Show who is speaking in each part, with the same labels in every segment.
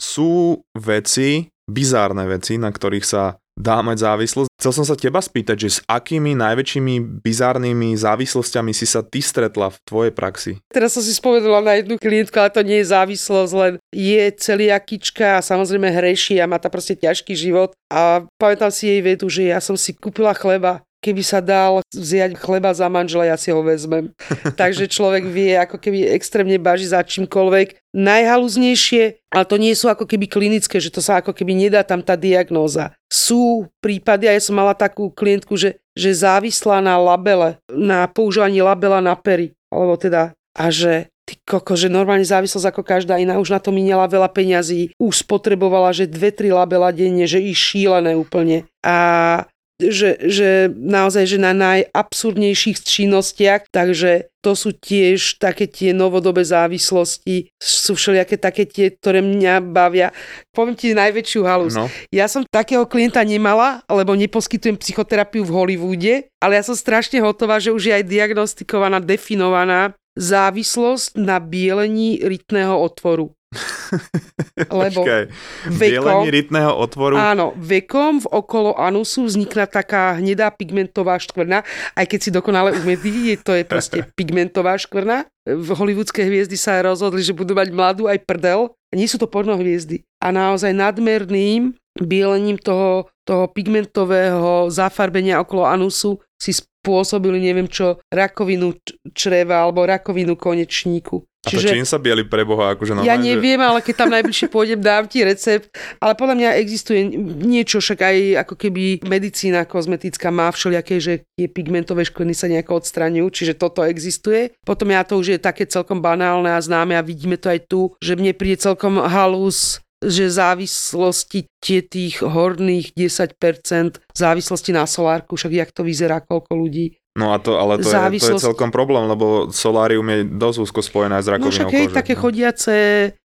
Speaker 1: sú veci, bizárne veci, na ktorých sa dá mať závislosť. Chcel som sa teba spýtať, že s akými najväčšími bizárnymi závislosťami si sa ty stretla v tvojej praxi?
Speaker 2: Teraz som si spomenula na jednu klientku, ale to nie je závislosť, len je celiakička a samozrejme hreší a má tá proste ťažký život. A pamätám si jej vetu, že ja som si kúpila chleba keby sa dal vziať chleba za manžela, ja si ho vezmem. Takže človek vie, ako keby extrémne baží za čímkoľvek. Najhalúznejšie, ale to nie sú ako keby klinické, že to sa ako keby nedá tam tá diagnóza. Sú prípady, a ja som mala takú klientku, že, že závislá na labele, na používaní labela na pery, alebo teda, a že ty koko, že normálne závislosť ako každá iná, už na to minela veľa peňazí, už spotrebovala, že dve, tri labela denne, že i šílené úplne. A že, že naozaj že na najabsurdnejších činnostiach, takže to sú tiež také tie novodobé závislosti, sú všelijaké také tie, ktoré mňa bavia. Poviem ti najväčšiu halus. No. Ja som takého klienta nemala, lebo neposkytujem psychoterapiu v Hollywoode, ale ja som strašne hotová, že už je aj diagnostikovaná, definovaná závislosť na bielení rytného otvoru.
Speaker 1: Lebo vekom, rytného otvoru.
Speaker 2: Áno, vekom v okolo anusu vznikla taká hnedá pigmentová škvrna, aj keď si dokonale umedí, to je proste pigmentová škvrna. V hollywoodske hviezdy sa rozhodli, že budú mať mladú aj prdel. Nie sú to porno hviezdy. A naozaj nadmerným bielením toho, toho pigmentového zafarbenia okolo anusu si spôsobili neviem čo, rakovinu čreva alebo rakovinu konečníku.
Speaker 1: A Čiže, to čím sa bieli pre Boha? Akože
Speaker 2: ja neviem, že... ale keď tam najbližšie pôjdem, dám ti recept. Ale podľa mňa existuje niečo, však aj ako keby medicína kozmetická má všelijaké, že tie pigmentové škvrny sa nejako odstraňujú, čiže toto existuje. Potom ja to už je také celkom banálne a známe a vidíme to aj tu, že mne príde celkom halus že závislosti tie tých horných 10% závislosti na solárku, však jak to vyzerá, koľko ľudí
Speaker 1: No a to, ale to, je, to je celkom problém, lebo solárium je dosť úzko spojené s rakovinou
Speaker 2: No však hej, také no. chodiace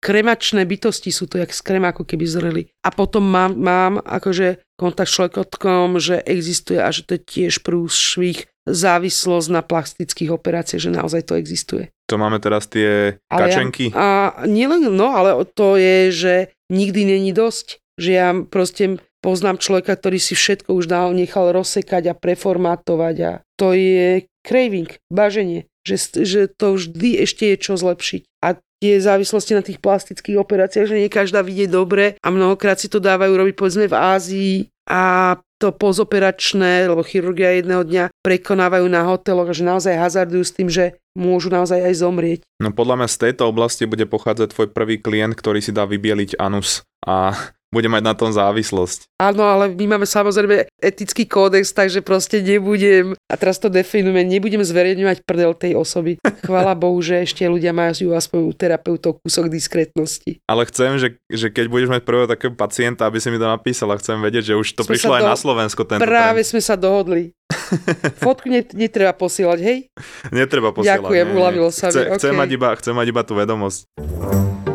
Speaker 2: kremačné bytosti sú to, jak z krema ako keby zreli. A potom mám, mám akože kontakt s človekotkom, že existuje a že to je tiež prúšvih závislosť na plastických operáciách, že naozaj to existuje.
Speaker 1: To máme teraz tie ale kačenky?
Speaker 2: Ja, a nielen, no, ale to je, že nikdy není dosť. Že ja proste poznám človeka, ktorý si všetko už dal, nechal rozsekať a preformátovať a to je craving, baženie, že, že to vždy ešte je čo zlepšiť. A tie závislosti na tých plastických operáciách, že nie každá vidie dobre a mnohokrát si to dávajú robiť povedzme v Ázii a to pozoperačné, lebo chirurgia jedného dňa prekonávajú na hoteloch že naozaj hazardujú s tým, že môžu naozaj aj zomrieť.
Speaker 1: No podľa mňa z tejto oblasti bude pochádzať tvoj prvý klient, ktorý si dá vybieliť anus a bude mať na tom závislosť.
Speaker 2: Áno, ale my máme samozrejme etický kódex, takže proste nebudem, a teraz to definujeme, nebudem zverejňovať prdel tej osoby. Chvala Bohu, že ešte ľudia majú aspoň u terapeutov kúsok diskrétnosti.
Speaker 1: Ale chcem, že, že keď budeš mať prvého takého pacienta, aby si mi to napísala, chcem vedieť, že už to sme prišlo aj do... na Slovensko. Tento
Speaker 2: Práve trend. sme sa dohodli. Fotku netreba posielať, hej?
Speaker 1: Netreba posielať.
Speaker 2: Ďakujem, uľavilo sa
Speaker 1: mi. Chce, okay. mať iba, chcem mať iba tú vedomosť.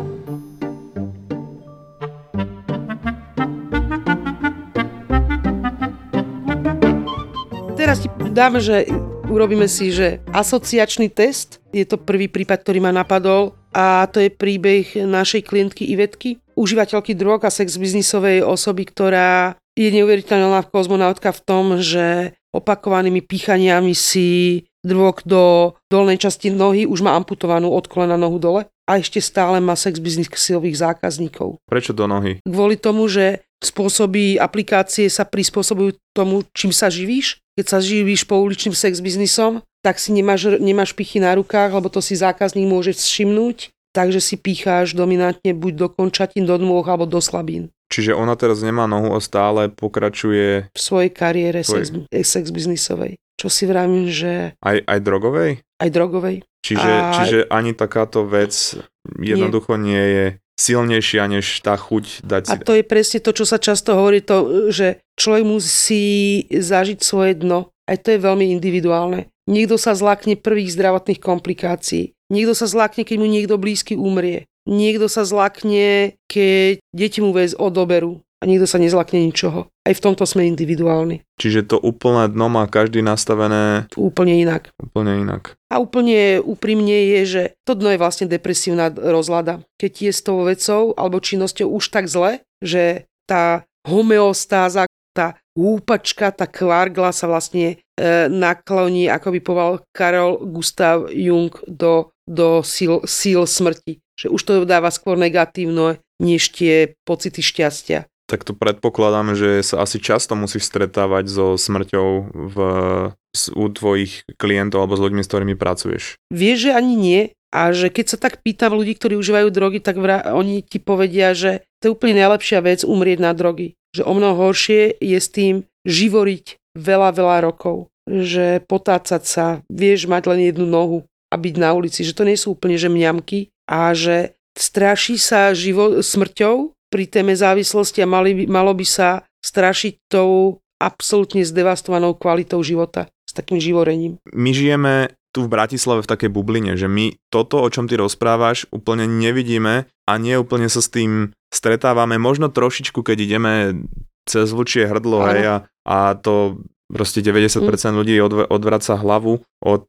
Speaker 2: Teraz dáme, že urobíme si, že asociačný test, je to prvý prípad, ktorý ma napadol a to je príbeh našej klientky Ivetky, užívateľky drog a sex biznisovej osoby, ktorá je neuveriteľná kozmonautka v tom, že opakovanými pýchaniami si drog do dolnej časti nohy už má amputovanú od kolena nohu dole a ešte stále má sex biznis silových zákazníkov.
Speaker 1: Prečo do nohy?
Speaker 2: Kvôli tomu, že spôsoby aplikácie sa prispôsobujú tomu, čím sa živíš keď sa živíš pouličným sex biznisom, tak si nemáš, nemáš pichy na rukách, lebo to si zákazník môže všimnúť, takže si picháš dominantne buď do končatín, do nôh alebo do slabín.
Speaker 1: Čiže ona teraz nemá nohu a stále pokračuje
Speaker 2: v svojej kariére svoj... sex, sex biznisovej. Čo si vravím, že...
Speaker 1: Aj, aj drogovej?
Speaker 2: Aj drogovej.
Speaker 1: Čiže, a... čiže ani takáto vec jednoducho nie, nie je silnejšia než tá chuť dať si...
Speaker 2: A to je presne to, čo sa často hovorí, to, že človek musí zažiť svoje dno. Aj to je veľmi individuálne. Niekto sa zlákne prvých zdravotných komplikácií. Niekto sa zlákne, keď mu niekto blízky umrie. Niekto sa zlakne, keď deti mu väz odoberú. A nikto sa nezlakne ničoho. Aj v tomto sme individuálni.
Speaker 1: Čiže to úplné dno má každý nastavené
Speaker 2: Úplne inak.
Speaker 1: úplne inak.
Speaker 2: A úplne úprimne je, že to dno je vlastne depresívna rozlada. Keď je s tou vecou alebo činnosťou už tak zle, že tá homeostáza, tá húpačka, tá kvargla sa vlastne e, nakloní, ako by povedal Karol Gustav Jung, do, do síl, síl smrti. Že už to dáva skôr negatívne, než tie pocity šťastia.
Speaker 1: Tak to predpokladám, že sa asi často musíš stretávať so smrťou v, u tvojich klientov alebo s ľuďmi, s ktorými pracuješ.
Speaker 2: Vieš, že ani nie. A že keď sa tak pýtam ľudí, ktorí užívajú drogy, tak vra- oni ti povedia, že to je úplne najlepšia vec umrieť na drogy. Že o mnoho horšie je s tým živoriť veľa, veľa rokov. Že potácať sa, vieš mať len jednu nohu a byť na ulici. Že to nie sú úplne že mňamky a že straší sa živo- smrťou pri téme závislosti a mali malo by sa strašiť tou absolútne zdevastovanou kvalitou života, s takým živorením.
Speaker 1: My žijeme tu v Bratislave v takej bubline, že my toto, o čom ty rozprávaš, úplne nevidíme a nie úplne sa s tým stretávame. Možno trošičku, keď ideme cez vlčie hrdlo,
Speaker 2: Áno.
Speaker 1: hej, a, a to proste 90% ľudí odv- odvraca hlavu od.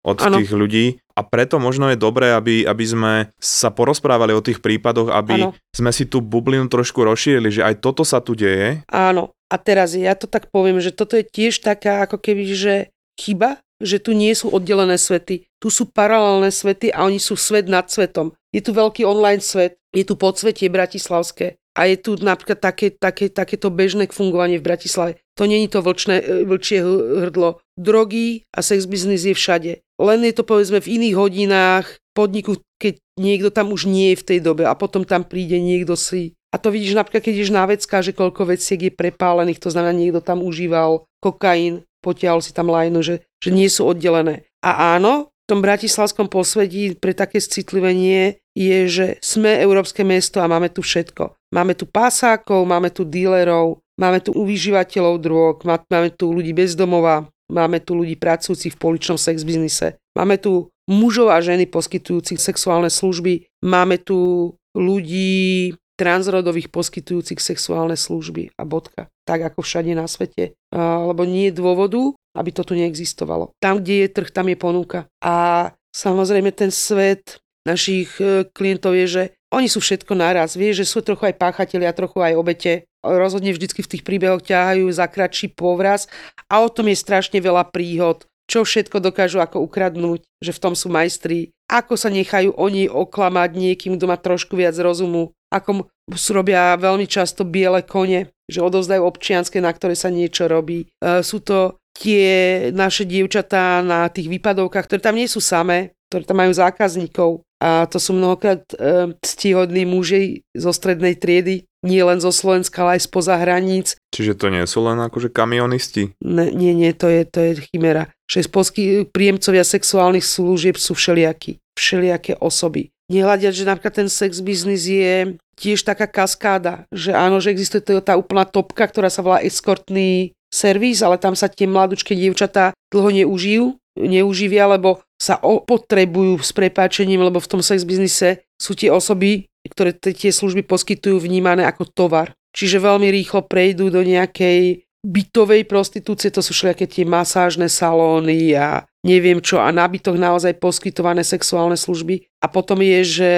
Speaker 1: Od
Speaker 2: Áno.
Speaker 1: tých ľudí a preto možno je dobré, aby, aby sme sa porozprávali o tých prípadoch, aby
Speaker 2: Áno.
Speaker 1: sme si tú bublinu trošku rozšírili, že aj toto sa tu deje.
Speaker 2: Áno. A teraz ja to tak poviem, že toto je tiež taká ako keby, že chyba, že tu nie sú oddelené svety. Tu sú paralelné svety a oni sú svet nad svetom. Je tu veľký online svet, je tu podsvetie bratislavské a je tu napríklad také, také, takéto bežné fungovanie v Bratislave. To není to vlčné, e, vlčie hr- hrdlo. Drogy a sex business je všade. Len je to povedzme v iných hodinách podniku, keď niekto tam už nie je v tej dobe a potom tam príde niekto si a to vidíš napríklad, keď ideš na vecka, že koľko veciek je prepálených, to znamená, niekto tam užíval kokain, potiahol si tam lajnu, že, že nie sú oddelené. A áno, v tom bratislavskom posvedí pre také citlivenie je, že sme európske mesto a máme tu všetko. Máme tu pásákov, máme tu dílerov, máme tu užívateľov drog, má- máme tu ľudí bezdomova, máme tu ľudí pracujúcich v poličnom sex biznise, máme tu mužov a ženy poskytujúcich sexuálne služby, máme tu ľudí transrodových poskytujúcich sexuálne služby a bodka. Tak ako všade na svete. Lebo nie je dôvodu, aby to tu neexistovalo. Tam, kde je trh, tam je ponuka. A samozrejme ten svet našich e, klientov je, že oni sú všetko naraz. Vieš, že sú trochu aj páchatelia, trochu aj obete. Rozhodne vždycky v tých príbehoch ťahajú za kratší povraz a o tom je strašne veľa príhod čo všetko dokážu ako ukradnúť, že v tom sú majstri, ako sa nechajú oni oklamať niekým, kto má trošku viac rozumu, ako sú robia veľmi často biele kone, že odovzdajú občianske, na ktoré sa niečo robí. E, sú to tie naše dievčatá na tých výpadovkách, ktoré tam nie sú samé, ktoré tam majú zákazníkov. A to sú mnohokrát e, ctihodní muži zo strednej triedy, nie len zo Slovenska, ale aj spoza hraníc,
Speaker 1: Čiže to nie sú len akože kamionisti.
Speaker 2: Ne, nie, nie, to je, to je chimera. Že posky, príjemcovia sexuálnych služieb sú všelijakí. Všelijaké osoby. Nehľadiať, že napríklad ten sex biznis je tiež taká kaskáda. Že áno, že existuje tá úplná topka, ktorá sa volá eskortný servis, ale tam sa tie mladúčké dievčatá dlho neužijú, neuživia, lebo sa opotrebujú s prepáčením, lebo v tom sex biznise sú tie osoby, ktoré tie služby poskytujú, vnímané ako tovar. Čiže veľmi rýchlo prejdú do nejakej bytovej prostitúcie, to sú všelijaké tie masážne salóny a neviem čo a na bytoch naozaj poskytované sexuálne služby. A potom je, že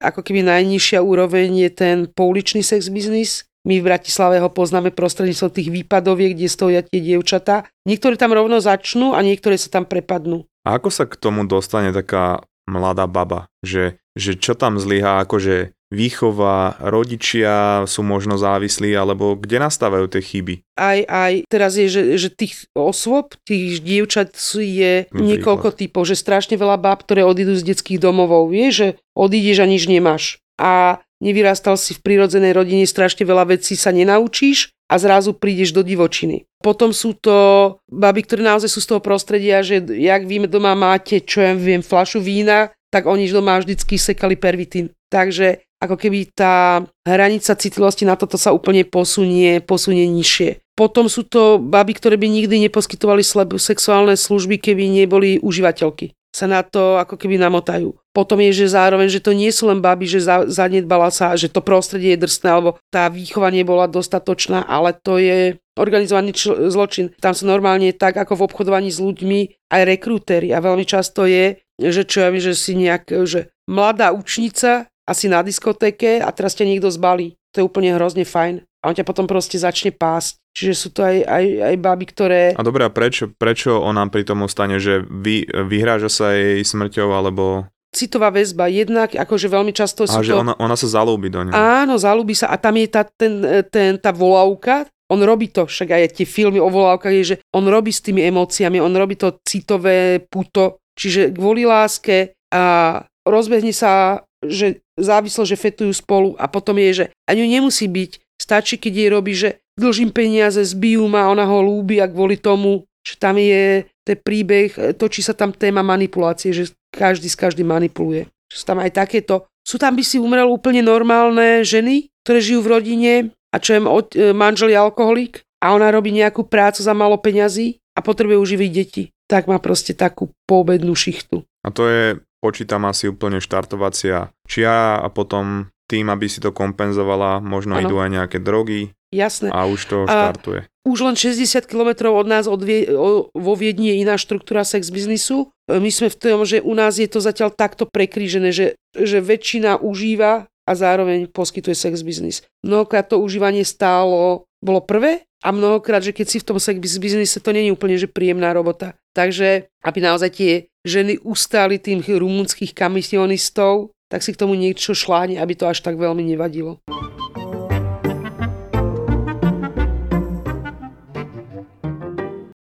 Speaker 2: ako keby najnižšia úroveň je ten pouličný sex biznis. My v Bratislave ho poznáme prostredníctvom tých výpadoviek, kde stoja tie dievčatá. Niektoré tam rovno začnú a niektoré sa tam prepadnú.
Speaker 1: A ako sa k tomu dostane taká mladá baba? Že, že čo tam zlyhá, akože výchova, rodičia sú možno závislí, alebo kde nastávajú tie chyby?
Speaker 2: aj, aj teraz je, že, že tých osôb, tých dievčat je niekoľko typov, že strašne veľa báb, ktoré odídu z detských domovov, vie, že odídeš a nič nemáš. A nevyrastal si v prírodzenej rodine, strašne veľa vecí sa nenaučíš a zrazu prídeš do divočiny. Potom sú to baby, ktoré naozaj sú z toho prostredia, že jak vy doma máte, čo ja viem, flašu vína, tak oni doma vždycky sekali pervitín. Takže ako keby tá hranica citlivosti na toto sa úplne posunie, posunie nižšie. Potom sú to baby, ktoré by nikdy neposkytovali sexuálne služby, keby neboli užívateľky. Sa na to ako keby namotajú. Potom je, že zároveň, že to nie sú len baby, že za, zanedbala sa, že to prostredie je drsné, alebo tá výchova nebola dostatočná, ale to je organizovaný čl- zločin. Tam sú normálne tak, ako v obchodovaní s ľuďmi, aj rekrútery. A veľmi často je, že čo ja viem, že si nejak, že mladá učnica asi na diskotéke a teraz ťa niekto zbalí. To je úplne hrozne fajn. A on ťa potom proste začne pásť. Čiže sú to aj, aj, aj baby, ktoré...
Speaker 1: A dobré, a prečo, prečo ona pri tom ostane, že vy, vyhráža sa jej smrťou, alebo
Speaker 2: citová väzba. Jednak akože veľmi často sú
Speaker 1: a že
Speaker 2: to...
Speaker 1: ona, ona sa zalúbi do ňa.
Speaker 2: Áno, zalúbi sa. A tam je tá, ten, ten, tá volávka, on robí to, však aj tie filmy o volávkach je, že on robí s tými emóciami, on robí to citové puto, čiže kvôli láske a rozbehne sa, že závislo, že fetujú spolu. A potom je, že ani nemusí byť, stačí, keď jej robí, že dlžím peniaze, zbijú ma, ona ho lúbi a kvôli tomu, že tam je ten príbeh, točí sa tam téma manipulácie, že každý s každým manipuluje. Sú tam aj takéto. Sú tam by si umrel úplne normálne ženy, ktoré žijú v rodine a čo je e, manžel je alkoholik a ona robí nejakú prácu za malo peňazí a potrebuje uživiť deti. Tak má proste takú poobednú šichtu.
Speaker 1: A to je, počítam asi úplne štartovacia čiara a potom tým, aby si to kompenzovala, možno ano. idú aj nejaké drogy.
Speaker 2: Jasné.
Speaker 1: A už to a štartuje.
Speaker 2: Už len 60 km od nás od Vie- o, vo Viedni je iná štruktúra sex biznisu. E, my sme v tom, že u nás je to zatiaľ takto prekrížené, že, že väčšina užíva a zároveň poskytuje sex biznis. Mnohokrát to užívanie stálo, bolo prvé a mnohokrát, že keď si v tom sex biznise, to je úplne že príjemná robota. Takže, aby naozaj tie ženy ustáli tým rumunských kamisionistov, tak si k tomu niečo šláne, aby to až tak veľmi nevadilo.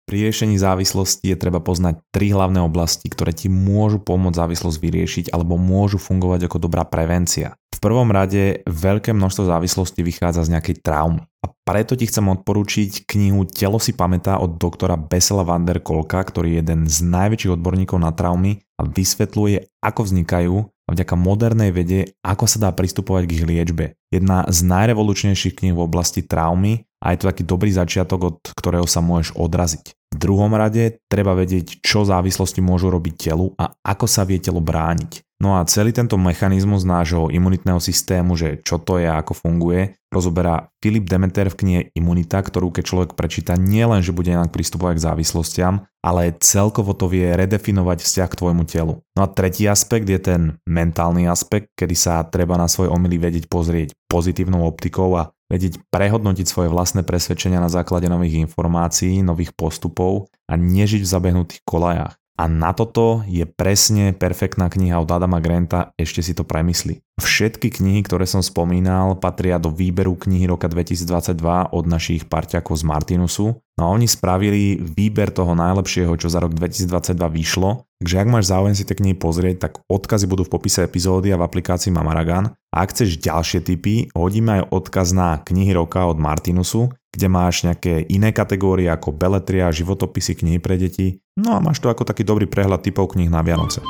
Speaker 3: Pri riešení závislosti je treba poznať tri hlavné oblasti, ktoré ti môžu pomôcť závislosť vyriešiť alebo môžu fungovať ako dobrá prevencia. V prvom rade veľké množstvo závislosti vychádza z nejakej traumy. A preto ti chcem odporúčiť knihu Telo si pamätá od doktora Besela van der Kolka, ktorý je jeden z najväčších odborníkov na traumy a vysvetľuje, ako vznikajú vďaka modernej vede, ako sa dá pristupovať k ich liečbe. Jedna z najrevolučnejších kníh v oblasti traumy a je to taký dobrý začiatok, od ktorého sa môžeš odraziť. V druhom rade treba vedieť, čo závislosti môžu robiť telu a ako sa vie telo brániť. No a celý tento mechanizmus nášho imunitného systému, že čo to je a ako funguje, rozoberá Filip Demeter v knihe Imunita, ktorú keď človek prečíta, nielen, že bude inak pristupovať k závislostiam, ale celkovo to vie redefinovať vzťah k tvojmu telu. No a tretí aspekt je ten mentálny aspekt, kedy sa treba na svoj omily vedieť pozrieť pozitívnou optikou a vedieť prehodnotiť svoje vlastné presvedčenia na základe nových informácií, nových postupov a nežiť v zabehnutých kolajách. A na toto je presne perfektná kniha od Adama Granta, ešte si to premysli. Všetky knihy, ktoré som spomínal, patria do výberu knihy roka 2022 od našich parťakov z Martinusu. No a oni spravili výber toho najlepšieho, čo za rok 2022 vyšlo. Takže ak máš záujem si tie knihy pozrieť, tak odkazy budú v popise epizódy a v aplikácii Mamaragan. A ak chceš ďalšie tipy, hodíme aj odkaz na knihy roka od Martinusu, kde máš nejaké iné kategórie ako beletria, životopisy, knihy pre deti. No a máš to ako taký dobrý prehľad typov kníh na Vianoce.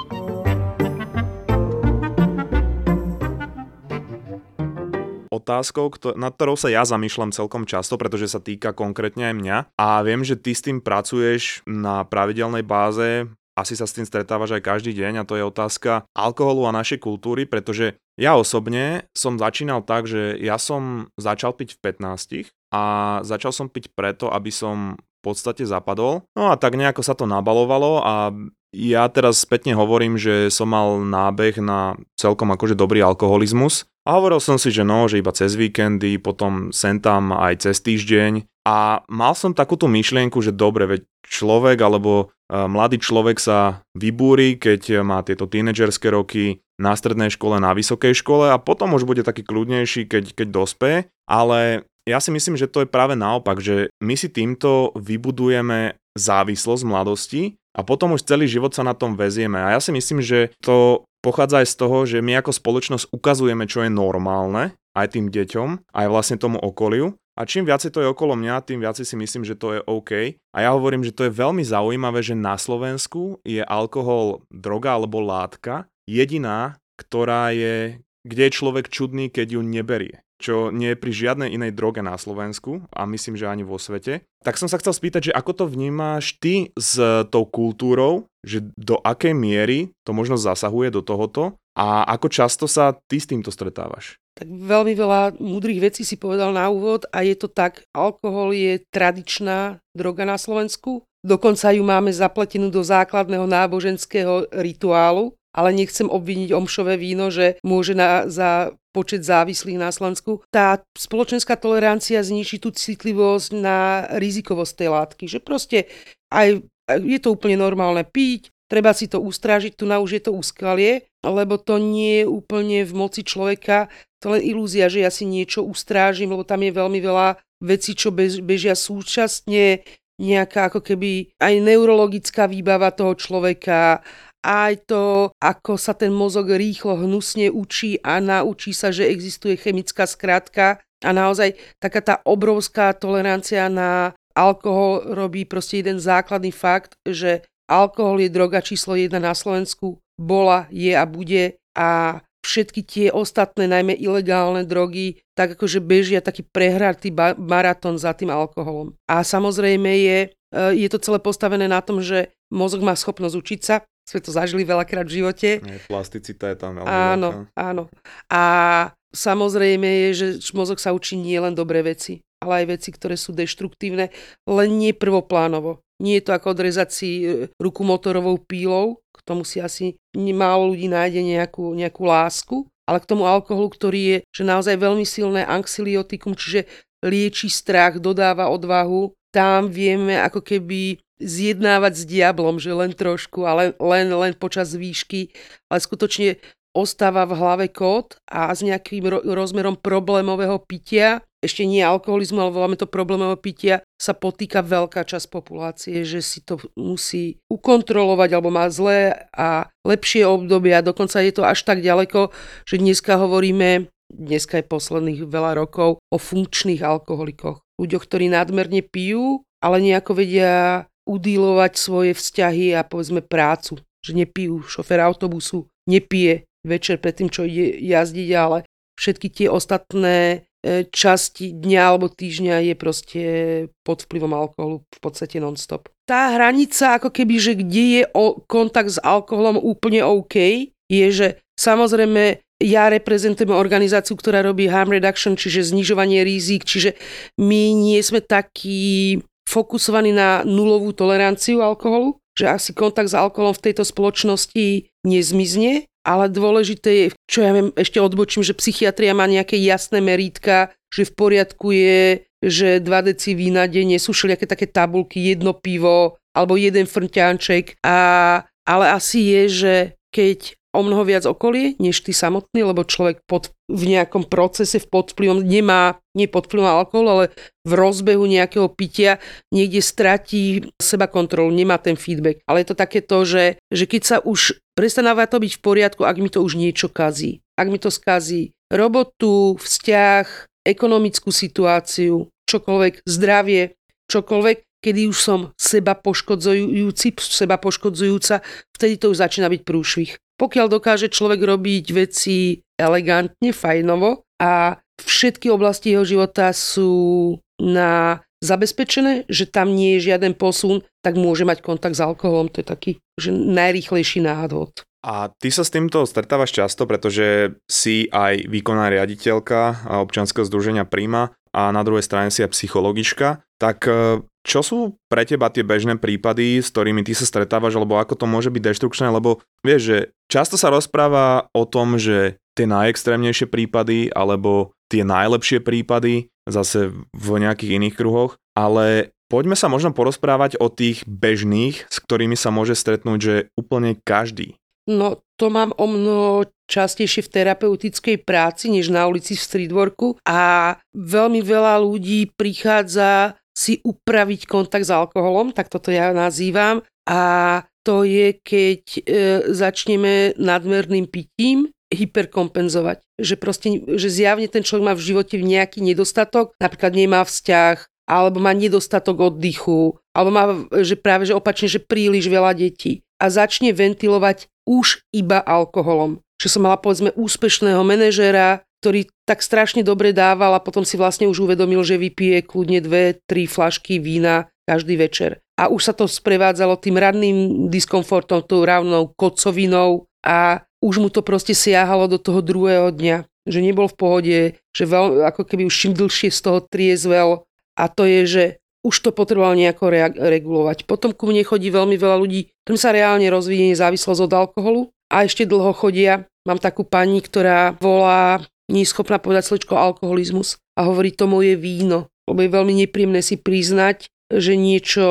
Speaker 1: otázkou, nad ktorou sa ja zamýšľam celkom často, pretože sa týka konkrétne aj mňa. A viem, že ty s tým pracuješ na pravidelnej báze, asi sa s tým stretávaš aj každý deň a to je otázka alkoholu a našej kultúry, pretože ja osobne som začínal tak, že ja som začal piť v 15 a začal som piť preto, aby som v podstate zapadol. No a tak nejako sa to nabalovalo a ja teraz spätne hovorím, že som mal nábeh na celkom akože dobrý alkoholizmus. A hovoril som si, že no, že iba cez víkendy, potom sem tam aj cez týždeň. A mal som takúto myšlienku, že dobre, veď človek alebo uh, mladý človek sa vybúri, keď má tieto tínedžerské roky na strednej škole, na vysokej škole a potom už bude taký kľudnejší, keď, keď dospe, ale ja si myslím, že to je práve naopak, že my si týmto vybudujeme závislosť mladosti a potom už celý život sa na tom vezieme. A ja si myslím, že to pochádza aj z toho, že my ako spoločnosť ukazujeme, čo je normálne aj tým deťom, aj vlastne tomu okoliu. A čím viacej to je okolo mňa, tým viacej si myslím, že to je OK. A ja hovorím, že to je veľmi zaujímavé, že na Slovensku je alkohol droga alebo látka jediná, ktorá je, kde je človek čudný, keď ju neberie. Čo nie je pri žiadnej inej droge na Slovensku a myslím, že ani vo svete. Tak som sa chcel spýtať, že ako to vnímáš ty s tou kultúrou, že do akej miery to možno zasahuje do tohoto a ako často sa ty s týmto stretávaš?
Speaker 2: Tak veľmi veľa múdrych vecí si povedal na úvod a je to tak, alkohol je tradičná droga na Slovensku. Dokonca ju máme zapletenú do základného náboženského rituálu, ale nechcem obviniť omšové víno, že môže na, za počet závislých na Slovensku. Tá spoločenská tolerancia zniží tú citlivosť na rizikovosť tej látky, že proste aj je to úplne normálne piť, treba si to ustrážiť, tu na už je to úskalie, lebo to nie je úplne v moci človeka, to len ilúzia, že ja si niečo ustrážim, lebo tam je veľmi veľa vecí, čo bežia súčasne, nejaká ako keby aj neurologická výbava toho človeka, aj to, ako sa ten mozog rýchlo, hnusne učí a naučí sa, že existuje chemická skratka a naozaj taká tá obrovská tolerancia na alkohol robí proste jeden základný fakt, že alkohol je droga číslo jedna na Slovensku, bola, je a bude. A všetky tie ostatné, najmä ilegálne drogy, tak akože bežia taký prehratý maratón za tým alkoholom. A samozrejme je, e, je to celé postavené na tom, že mozog má schopnosť učiť sa, sme to zažili veľakrát v živote.
Speaker 1: Plasticita je tam veľmi
Speaker 2: Áno, veľká. áno. A samozrejme je, že mozog sa učí nie len dobré veci, ale aj veci, ktoré sú deštruktívne, len nie prvoplánovo. Nie je to ako odrezať si e, ruku motorovou pílou, k tomu si asi málo ľudí nájde nejakú, nejakú lásku, ale k tomu alkoholu, ktorý je že naozaj veľmi silné anxiliotikum, čiže lieči strach, dodáva odvahu, tam vieme ako keby zjednávať s diablom, že len trošku, ale len, len počas výšky, ale skutočne ostáva v hlave kód a s nejakým ro- rozmerom problémového pitia, ešte nie alkoholizmu, ale voláme to problémového pitia, sa potýka veľká časť populácie, že si to musí ukontrolovať alebo má zlé a lepšie obdobia. Dokonca je to až tak ďaleko, že dneska hovoríme, dneska je posledných veľa rokov, o funkčných alkoholikoch. Ľuďoch, ktorí nadmerne pijú, ale nejako vedia udílovať svoje vzťahy a povedzme prácu. Že nepijú šofer autobusu, nepije večer pred tým, čo ide jazdiť, ale všetky tie ostatné e, časti dňa alebo týždňa je proste pod vplyvom alkoholu v podstate non-stop. Tá hranica, ako keby, že kde je kontakt s alkoholom úplne OK, je, že samozrejme ja reprezentujem organizáciu, ktorá robí harm reduction, čiže znižovanie rizik, čiže my nie sme takí fokusovaný na nulovú toleranciu alkoholu, že asi kontakt s alkoholom v tejto spoločnosti nezmizne, ale dôležité je, čo ja viem, ešte odbočím, že psychiatria má nejaké jasné merítka, že v poriadku je, že 2 deci vína denne sú všelijaké také tabulky, jedno pivo alebo jeden frťanček. A, ale asi je, že keď o mnoho viac okolie, než ty samotný, lebo človek pod, v nejakom procese, v podvplyvom, nemá, nie pod vplyvom alkoholu, ale v rozbehu nejakého pitia niekde stratí seba kontrolu, nemá ten feedback. Ale je to takéto, že, že keď sa už prestanáva to byť v poriadku, ak mi to už niečo kazí. Ak mi to skazí robotu, vzťah, ekonomickú situáciu, čokoľvek, zdravie, čokoľvek, kedy už som seba poškodzujúci, seba poškodzujúca, vtedy to už začína byť prúšvih pokiaľ dokáže človek robiť veci elegantne, fajnovo a všetky oblasti jeho života sú na zabezpečené, že tam nie je žiaden posun, tak môže mať kontakt s alkoholom. To je taký že najrýchlejší náhod.
Speaker 1: A ty sa s týmto stretávaš často, pretože si aj výkonná riaditeľka občianskeho združenia Prima a na druhej strane si aj psychologička. Tak e, čo sú pre teba tie bežné prípady, s ktorými ty sa stretávaš, alebo ako to môže byť deštrukčné, lebo vieš, že často sa rozpráva o tom, že tie najextrémnejšie prípady, alebo tie najlepšie prípady, zase v nejakých iných kruhoch, ale poďme sa možno porozprávať o tých bežných, s ktorými sa môže stretnúť, že úplne každý.
Speaker 2: No, to mám o mnoho častejšie v terapeutickej práci, než na ulici v streetworku a veľmi veľa ľudí prichádza si upraviť kontakt s alkoholom, tak toto ja nazývam. A to je, keď e, začneme nadmerným pitím hyperkompenzovať. Že proste, že zjavne ten človek má v živote nejaký nedostatok, napríklad nemá vzťah, alebo má nedostatok oddychu, alebo má, že práve, že opačne, že príliš veľa detí a začne ventilovať už iba alkoholom. Že som mala povedzme úspešného manažéra, ktorý tak strašne dobre dával a potom si vlastne už uvedomil, že vypije kľudne dve, tri flašky vína každý večer. A už sa to sprevádzalo tým radným diskomfortom, tou rávnou kocovinou a už mu to proste siahalo do toho druhého dňa. Že nebol v pohode, že veľ, ako keby už čím dlhšie z toho triezvel a to je, že už to potreboval nejako rea- regulovať. Potom ku mne chodí veľmi veľa ľudí, ktorým sa reálne rozvíje závislosť od alkoholu a ešte dlho chodia. Mám takú pani, ktorá volá, nie je schopná povedať sločko alkoholizmus a hovorí to moje víno, lebo je veľmi nepríjemné si priznať, že niečo,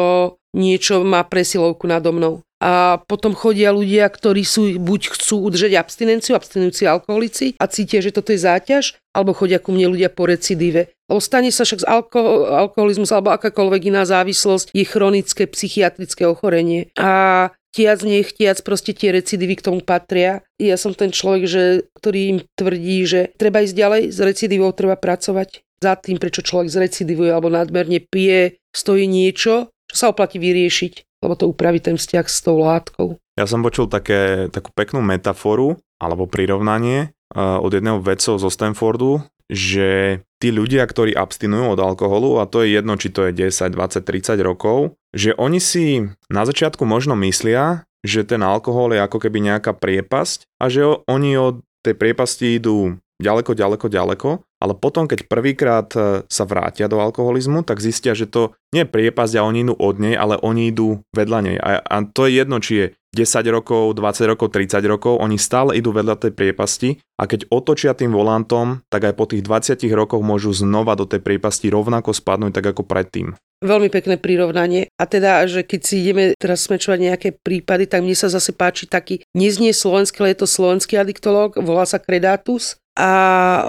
Speaker 2: niečo má presilovku nado mnou. A potom chodia ľudia, ktorí sú, buď chcú udržať abstinenciu, abstinujúci alkoholici a cítia, že toto je záťaž, alebo chodia ku mne ľudia po recidíve. Lebo stane sa však z alko- alkoholizmus alebo akákoľvek iná závislosť je chronické psychiatrické ochorenie. A tiac nechtiac, proste tie recidívy k tomu patria. Ja som ten človek, že, ktorý im tvrdí, že treba ísť ďalej, s recidívou treba pracovať. Za tým, prečo človek zrecidivuje alebo nadmerne pije, stojí niečo, čo sa oplatí vyriešiť lebo to upraví ten vzťah s tou látkou.
Speaker 1: Ja som počul také, takú peknú metaforu alebo prirovnanie uh, od jedného vedcov zo Stanfordu, že tí ľudia, ktorí abstinujú od alkoholu, a to je jedno, či to je 10, 20, 30 rokov, že oni si na začiatku možno myslia, že ten alkohol je ako keby nejaká priepasť a že oni od tej priepasti idú ďaleko, ďaleko, ďaleko, ale potom, keď prvýkrát e, sa vrátia do alkoholizmu, tak zistia, že to nie je priepasť a oni idú od nej, ale oni idú vedľa nej. A, a to je jedno, či je 10 rokov, 20 rokov, 30 rokov, oni stále idú vedľa tej priepasti a keď otočia tým volantom, tak aj po tých 20 rokoch môžu znova do tej priepasti rovnako spadnúť tak ako predtým.
Speaker 2: Veľmi pekné prirovnanie. A teda, že keď si ideme teraz smečovať nejaké prípady, tak mne sa zase páči taký, neznie slovenský, ale je to slovenský adiktológ, volá sa Kredatus a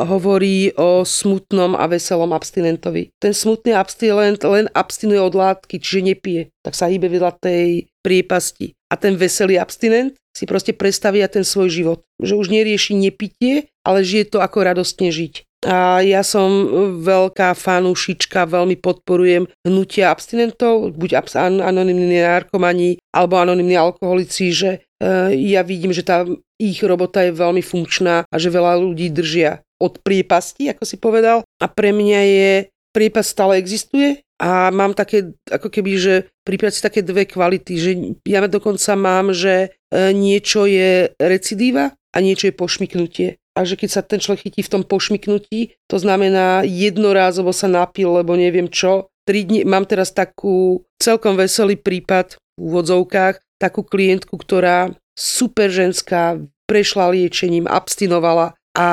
Speaker 2: hovorí o smutnom a veselom abstinentovi. Ten smutný abstinent len abstinuje od látky, čiže nepije, tak sa hýbe vedľa tej priepasti. A ten veselý abstinent si proste predstavia ten svoj život. Že už nerieši nepitie, ale žije to ako radostne žiť. A ja som veľká fanúšička, veľmi podporujem hnutia abstinentov, buď anonimní narkomani alebo anonimní alkoholici, že e, ja vidím, že tá ich robota je veľmi funkčná a že veľa ľudí držia od priepasti, ako si povedal. A pre mňa je priepas stále existuje a mám také, ako keby, že pri také dve kvality, že ja dokonca mám, že e, niečo je recidíva a niečo je pošmiknutie a že keď sa ten človek chytí v tom pošmiknutí, to znamená jednorázovo sa napil, lebo neviem čo. Tri dni, mám teraz takú celkom veselý prípad v úvodzovkách, takú klientku, ktorá super ženská, prešla liečením, abstinovala a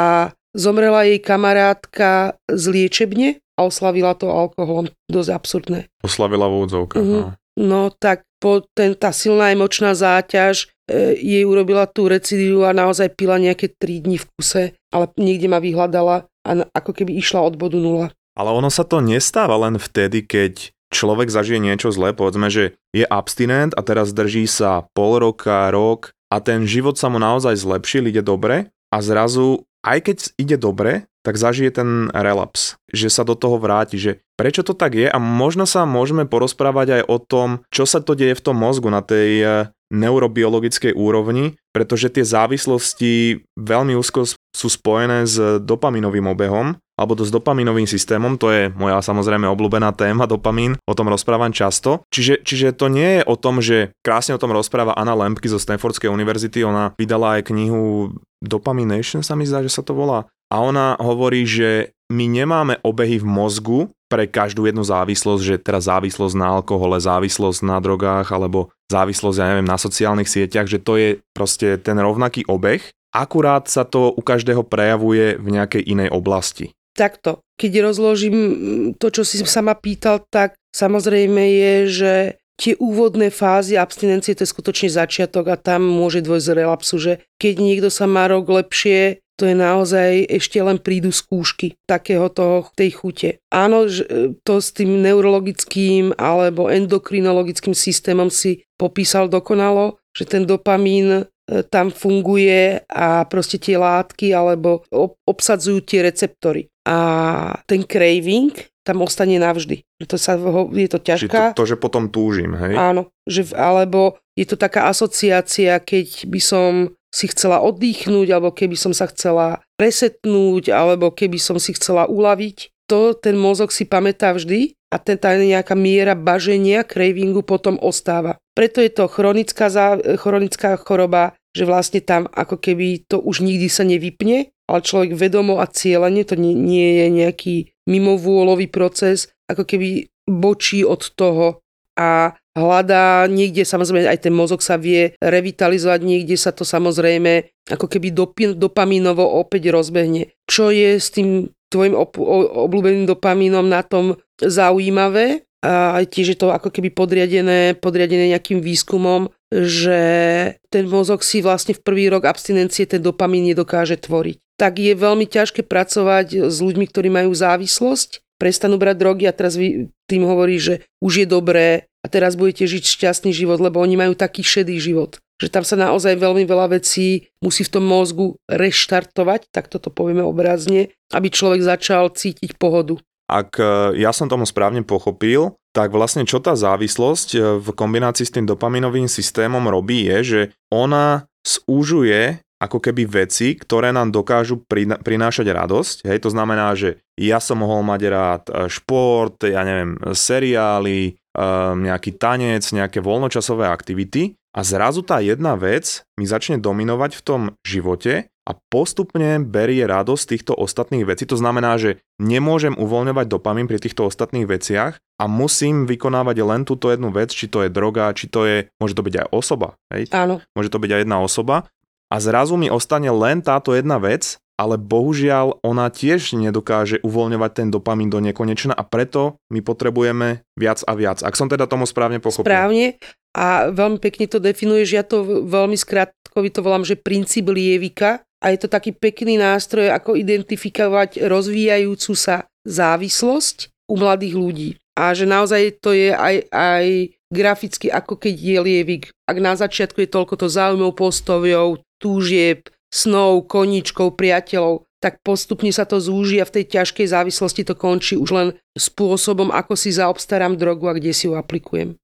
Speaker 2: zomrela jej kamarátka z liečebne a oslavila to alkoholom. Dosť absurdné.
Speaker 1: Oslavila v úvodzovkách, uh-huh. no.
Speaker 2: no tak po ten, tá silná emočná záťaž E, jej urobila tú recidívu a naozaj pila nejaké 3 dní v kuse, ale niekde ma vyhľadala a ako keby išla od bodu nula.
Speaker 1: Ale ono sa to nestáva len vtedy, keď človek zažije niečo zlé, povedzme, že je abstinent a teraz drží sa pol roka, rok a ten život sa mu naozaj zlepšil, ide dobre a zrazu, aj keď ide dobre, tak zažije ten relaps, že sa do toho vráti, že prečo to tak je? A možno sa môžeme porozprávať aj o tom, čo sa to deje v tom mozgu na tej e, neurobiologickej úrovni, pretože tie závislosti veľmi úzko sú spojené s dopaminovým obehom alebo s dopaminovým systémom, to je moja samozrejme obľúbená téma, dopamín, o tom rozprávam často. Čiže, čiže to nie je o tom, že krásne o tom rozpráva Anna Lempky zo Stanfordskej univerzity, ona vydala aj knihu Dopamination sa mi zdá, že sa to volá. A ona hovorí, že my nemáme obehy v mozgu pre každú jednu závislosť, že teraz závislosť na alkohole, závislosť na drogách alebo závislosť, ja neviem, na sociálnych sieťach, že to je proste ten rovnaký obeh, akurát sa to u každého prejavuje v nejakej inej oblasti.
Speaker 2: Takto, keď rozložím to, čo si sa ma pýtal, tak samozrejme je, že tie úvodné fázy abstinencie to je skutočne začiatok a tam môže dôjsť z relapsu, že keď niekto sa má rok lepšie, to je naozaj ešte len prídu skúšky takého toho, tej chute. Áno, to s tým neurologickým alebo endokrinologickým systémom si popísal dokonalo, že ten dopamín e, tam funguje a proste tie látky alebo obsadzujú tie receptory. A ten craving tam ostane navždy. To sa, je to ťažká.
Speaker 1: To, to, že potom túžim, hej?
Speaker 2: Áno, že, alebo je to taká asociácia, keď by som si chcela oddychnúť, alebo keby som sa chcela presetnúť, alebo keby som si chcela uľaviť, to ten mozog si pamätá vždy a ten, tá nejaká miera baženia, cravingu potom ostáva. Preto je to chronická, chronická choroba, že vlastne tam ako keby to už nikdy sa nevypne, ale človek vedomo a cieľane, to nie, nie je nejaký mimovôľový proces, ako keby bočí od toho a hľadá, niekde samozrejme aj ten mozog sa vie revitalizovať, niekde sa to samozrejme ako keby dopamínovo opäť rozbehne. Čo je s tým tvojim obľúbeným dopamínom na tom zaujímavé a tiež je to ako keby podriadené, podriadené nejakým výskumom, že ten mozog si vlastne v prvý rok abstinencie ten dopamín nedokáže tvoriť. Tak je veľmi ťažké pracovať s ľuďmi, ktorí majú závislosť, prestanú brať drogy a teraz tým hovorí, že už je dobré a teraz budete žiť šťastný život, lebo oni majú taký šedý život že tam sa naozaj veľmi veľa vecí musí v tom mozgu reštartovať, tak toto povieme obrazne, aby človek začal cítiť pohodu.
Speaker 1: Ak e, ja som tomu správne pochopil, tak vlastne čo tá závislosť e, v kombinácii s tým dopaminovým systémom robí je, že ona zúžuje ako keby veci, ktoré nám dokážu prinášať radosť. Hej, to znamená, že ja som mohol mať rád e, šport, ja neviem, seriály, nejaký tanec, nejaké voľnočasové aktivity a zrazu tá jedna vec mi začne dominovať v tom živote a postupne berie radosť týchto ostatných vecí. To znamená, že nemôžem uvoľňovať dopamín pri týchto ostatných veciach a musím vykonávať len túto jednu vec, či to je droga, či to je, môže to byť aj osoba. Hej?
Speaker 2: Áno.
Speaker 1: Môže to byť aj jedna osoba. A zrazu mi ostane len táto jedna vec ale bohužiaľ ona tiež nedokáže uvoľňovať ten dopamín do nekonečna a preto my potrebujeme viac a viac. Ak som teda tomu správne pochopil.
Speaker 2: Správne a veľmi pekne to definuješ, ja to veľmi skrátkovi to volám, že princíp lievika a je to taký pekný nástroj, ako identifikovať rozvíjajúcu sa závislosť u mladých ľudí. A že naozaj to je aj, aj graficky, ako keď je lievik. Ak na začiatku je toľko to záujmov, postoviov, túžieb, snov, koníčkov, priateľov, tak postupne sa to zúži a v tej ťažkej závislosti to končí už len spôsobom, ako si zaobstarám drogu a kde si ju aplikujem.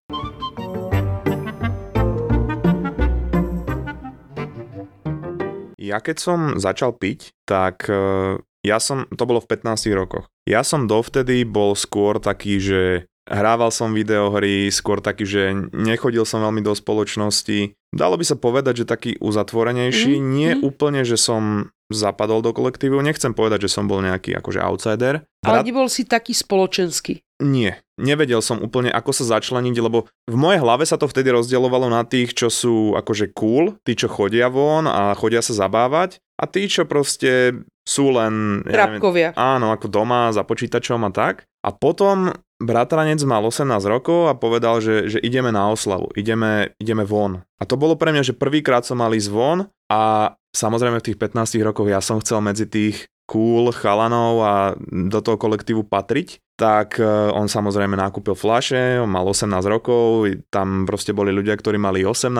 Speaker 1: Ja keď som začal piť, tak e, ja som, to bolo v 15 rokoch. Ja som dovtedy bol skôr taký, že Hrával som videohry, skôr taký, že nechodil som veľmi do spoločnosti. Dalo by sa povedať, že taký uzatvorenejší. Mm, Nie mm. úplne, že som zapadol do kolektívu. Nechcem povedať, že som bol nejaký akože outsider.
Speaker 2: Ale nebol si taký spoločenský.
Speaker 1: Nie, nevedel som úplne, ako sa začleniť, lebo v mojej hlave sa to vtedy rozdielovalo na tých, čo sú akože cool, tí, čo chodia von a chodia sa zabávať a tí, čo proste sú len...
Speaker 2: Ja neviem,
Speaker 1: áno, ako doma za počítačom a tak. A potom bratranec mal 18 rokov a povedal, že, že ideme na oslavu, ideme, ideme von. A to bolo pre mňa, že prvýkrát som mal ísť von a samozrejme v tých 15 rokoch ja som chcel medzi tých cool chalanov a do toho kolektívu patriť, tak e, on samozrejme nakúpil flaše, on mal 18 rokov, tam proste boli ľudia, ktorí mali 18.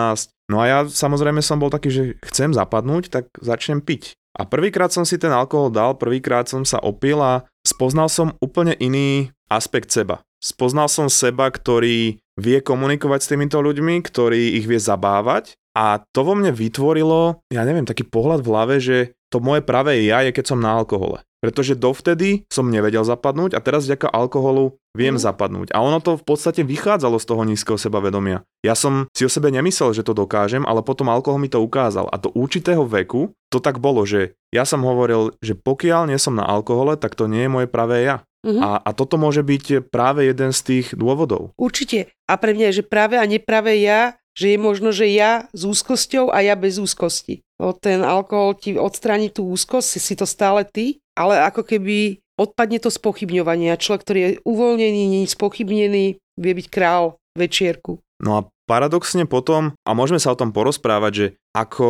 Speaker 1: No a ja samozrejme som bol taký, že chcem zapadnúť, tak začnem piť. A prvýkrát som si ten alkohol dal, prvýkrát som sa opil a spoznal som úplne iný aspekt seba. Spoznal som seba, ktorý vie komunikovať s týmito ľuďmi, ktorý ich vie zabávať a to vo mne vytvorilo, ja neviem, taký pohľad v hlave, že to moje pravé ja je, keď som na alkohole. Pretože dovtedy som nevedel zapadnúť a teraz vďaka alkoholu viem mm. zapadnúť. A ono to v podstate vychádzalo z toho nízkeho sebavedomia. Ja som si o sebe nemyslel, že to dokážem, ale potom alkohol mi to ukázal. A do určitého veku to tak bolo, že ja som hovoril, že pokiaľ nie som na alkohole, tak to nie je moje pravé ja. Uh-huh. A, a toto môže byť práve jeden z tých dôvodov.
Speaker 2: Určite. A pre mňa je, že práve a nepravé ja, že je možno, že ja s úzkosťou a ja bez úzkosti. O ten alkohol ti odstráni tú úzkosť, si, to stále ty, ale ako keby odpadne to spochybňovanie. Človek, ktorý je uvoľnený, nie spochybnený, vie byť král večierku.
Speaker 1: No a paradoxne potom, a môžeme sa o tom porozprávať, že ako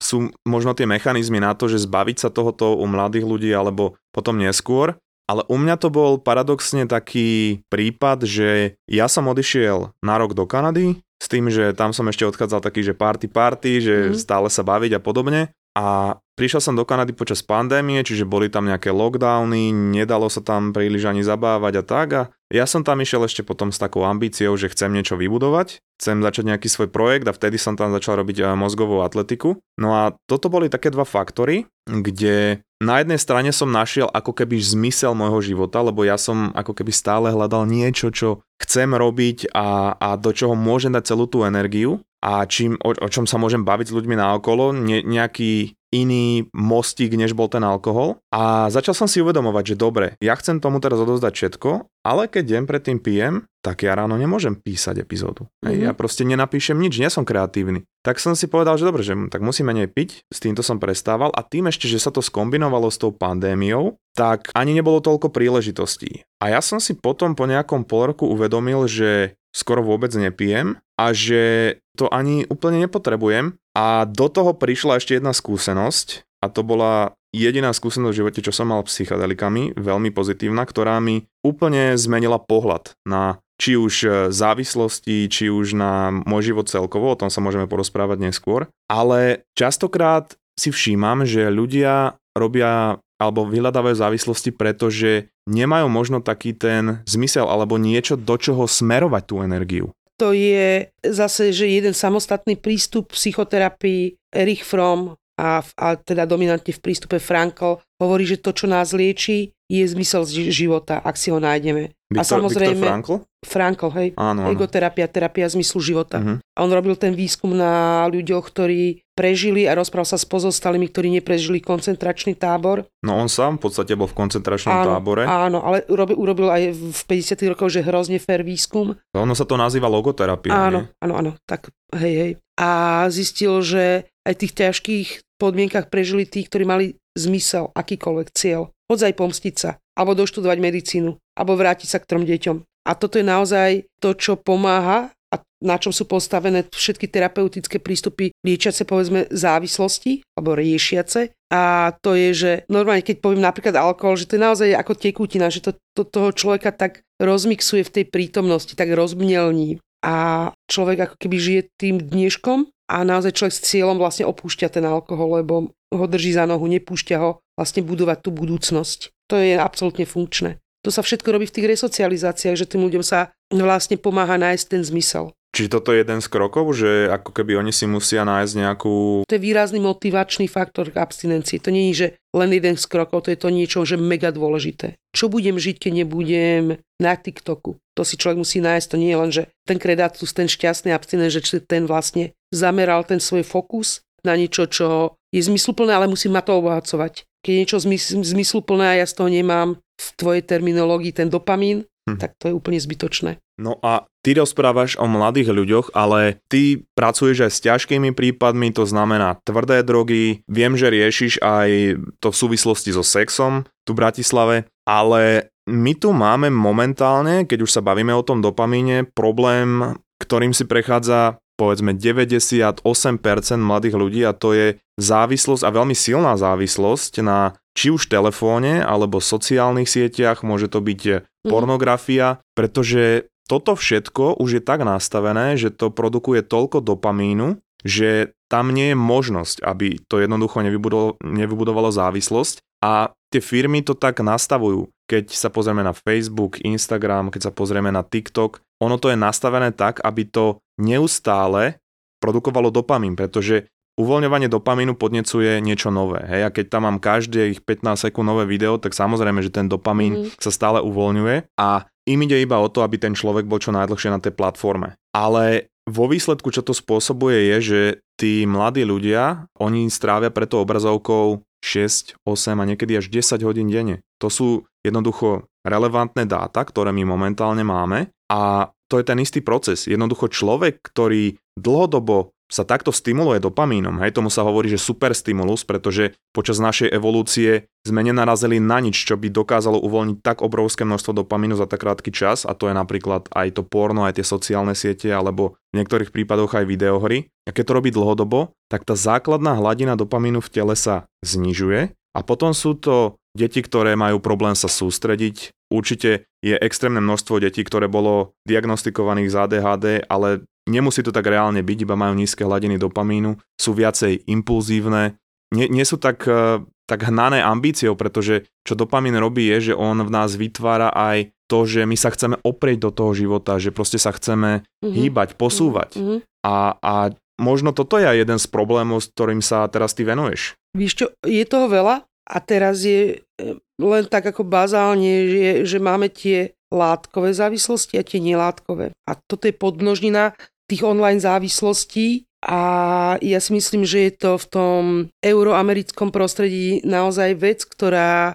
Speaker 1: sú možno tie mechanizmy na to, že zbaviť sa tohoto u mladých ľudí alebo potom neskôr, ale u mňa to bol paradoxne taký prípad, že ja som odišiel na rok do Kanady tým, že tam som ešte odchádzal taký, že party party, že mm. stále sa baviť a podobne. A prišiel som do Kanady počas pandémie, čiže boli tam nejaké lockdowny, nedalo sa tam príliš ani zabávať a tak. A Ja som tam išiel ešte potom s takou ambíciou, že chcem niečo vybudovať, chcem začať nejaký svoj projekt a vtedy som tam začal robiť eh, mozgovú atletiku. No a toto boli také dva faktory, kde na jednej strane som našiel ako keby zmysel môjho života, lebo ja som ako keby stále hľadal niečo, čo chcem robiť a, a do čoho môžem dať celú tú energiu a čím, o, o čom sa môžem baviť s ľuďmi na okolo, ne, nejaký iný mostík, než bol ten alkohol. A začal som si uvedomovať, že dobre, ja chcem tomu teraz odozdať všetko, ale keď deň predtým pijem, tak ja ráno nemôžem písať epizódu. Mm-hmm. Ja proste nenapíšem nič, nie som kreatívny. Tak som si povedal, že dobre, že tak musím menej piť, s týmto som prestával a tým ešte, že sa to skombinovalo s tou pandémiou, tak ani nebolo toľko príležitostí. A ja som si potom po nejakom pol roku uvedomil, že skoro vôbec nepijem a že to ani úplne nepotrebujem. A do toho prišla ešte jedna skúsenosť a to bola jediná skúsenosť v živote, čo som mal psychedelikami, veľmi pozitívna, ktorá mi úplne zmenila pohľad na či už e, závislosti, či už na môj život celkovo, o tom sa môžeme porozprávať neskôr. Ale častokrát si všímam, že ľudia robia alebo vyhľadávajú závislosti, pretože nemajú možno taký ten zmysel alebo niečo, do čoho smerovať tú energiu.
Speaker 2: To je zase, že jeden samostatný prístup psychoterapii Erich Fromm a, a teda dominantne v prístupe Frankl hovorí, že to, čo nás lieči, je zmysel života, ak si ho nájdeme.
Speaker 1: Victor, a samozrejme, Victor Frankl?
Speaker 2: Frankl, hej.
Speaker 1: Áno, áno.
Speaker 2: Egoterapia, terapia zmyslu života. Uh-huh. A on robil ten výskum na ľuďoch, ktorí prežili a rozprával sa s pozostalými, ktorí neprežili koncentračný tábor.
Speaker 1: No on sám v podstate bol v koncentračnom
Speaker 2: áno,
Speaker 1: tábore.
Speaker 2: Áno, ale urobil, urobil aj v 50 rokoch, že hrozne fair výskum.
Speaker 1: Ono sa to nazýva logoterapia.
Speaker 2: Áno,
Speaker 1: nie?
Speaker 2: áno, áno, tak hej, hej. A zistil, že aj tých ťažkých podmienkach prežili tí, ktorí mali zmysel, akýkoľvek cieľ. Hodzaj pomstiť sa, alebo doštudovať medicínu, alebo vrátiť sa k trom deťom. A toto je naozaj to, čo pomáha a na čom sú postavené všetky terapeutické prístupy liečiace povedzme závislosti alebo riešiace. A to je, že normálne keď poviem napríklad alkohol, že to je naozaj ako tekutina, že to, to toho človeka tak rozmixuje v tej prítomnosti, tak rozmnelní. A človek ako keby žije tým dneškom a naozaj človek s cieľom vlastne opúšťa ten alkohol, lebo ho drží za nohu, nepúšťa ho vlastne budovať tú budúcnosť. To je absolútne funkčné. To sa všetko robí v tých resocializáciách, že tým ľuďom sa vlastne pomáha nájsť ten zmysel.
Speaker 1: Čiže toto je jeden z krokov, že ako keby oni si musia nájsť nejakú...
Speaker 2: To je výrazný motivačný faktor k abstinencii. To nie je, že len jeden z krokov, to je to niečo, že mega dôležité. Čo budem žiť, keď nebudem na TikToku? To si človek musí nájsť. To nie je len, že ten kredátus, ten šťastný abstinent, že ten vlastne zameral ten svoj fokus na niečo, čo je zmysluplné, ale musím ma to obohacovať. Keď je niečo zmysluplné a ja z toho nemám v tvojej terminológii ten dopamín, hm. tak to je úplne zbytočné.
Speaker 1: No a ty rozprávaš o mladých ľuďoch, ale ty pracuješ aj s ťažkými prípadmi, to znamená tvrdé drogy. Viem, že riešiš aj to v súvislosti so sexom tu v Bratislave, ale my tu máme momentálne, keď už sa bavíme o tom dopamíne, problém, ktorým si prechádza povedzme 98% mladých ľudí a to je závislosť a veľmi silná závislosť na či už telefóne alebo sociálnych sieťach, môže to byť mhm. pornografia, pretože toto všetko už je tak nastavené, že to produkuje toľko dopamínu, že tam nie je možnosť, aby to jednoducho nevybudovalo, nevybudovalo závislosť a tie firmy to tak nastavujú. Keď sa pozrieme na Facebook, Instagram, keď sa pozrieme na TikTok, ono to je nastavené tak, aby to neustále produkovalo dopamín, pretože uvoľňovanie dopamínu podnecuje niečo nové. Hej? A keď tam mám každých 15 sekúnd nové video, tak samozrejme, že ten dopamín mm. sa stále uvoľňuje a im ide iba o to, aby ten človek bol čo najdlhšie na tej platforme. Ale vo výsledku, čo to spôsobuje, je, že tí mladí ľudia, oni strávia preto obrazovkou 6, 8 a niekedy až 10 hodín denne. To sú jednoducho relevantné dáta, ktoré my momentálne máme a to je ten istý proces. Jednoducho človek, ktorý dlhodobo sa takto stimuluje dopamínom. Hej, tomu sa hovorí, že super stimulus, pretože počas našej evolúcie sme nenarazili na nič, čo by dokázalo uvoľniť tak obrovské množstvo dopamínu za tak krátky čas a to je napríklad aj to porno, aj tie sociálne siete alebo v niektorých prípadoch aj videohry. A keď to robí dlhodobo, tak tá základná hladina dopamínu v tele sa znižuje a potom sú to deti, ktoré majú problém sa sústrediť. Určite je extrémne množstvo detí, ktoré bolo diagnostikovaných z ADHD, ale Nemusí to tak reálne byť, iba majú nízke hladiny dopamínu, sú viacej impulzívne, nie, nie sú tak, eh, tak hnané ambíciou, pretože čo dopamín robí je, že on v nás vytvára aj to, že my sa chceme oprieť do toho života, že proste sa chceme mm-hmm. hýbať, posúvať. Mm-hmm. A, a možno toto je jeden z problémov, s ktorým sa teraz ty venuješ.
Speaker 2: Víš čo, je toho veľa a teraz je e, len tak ako bazálne, že, že máme tie látkové závislosti a tie nelátkové. A toto je podmnožnina tých online závislostí a ja si myslím, že je to v tom euroamerickom prostredí naozaj vec, ktorá e,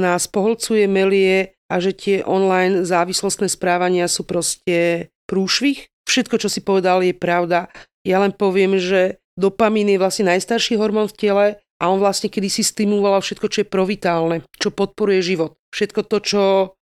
Speaker 2: nás poholcuje, melie a že tie online závislostné správania sú proste prúšvih. Všetko, čo si povedal, je pravda. Ja len poviem, že dopamín je vlastne najstarší hormón v tele a on vlastne kedysi stimuloval všetko, čo je provitálne, čo podporuje život. Všetko to, čo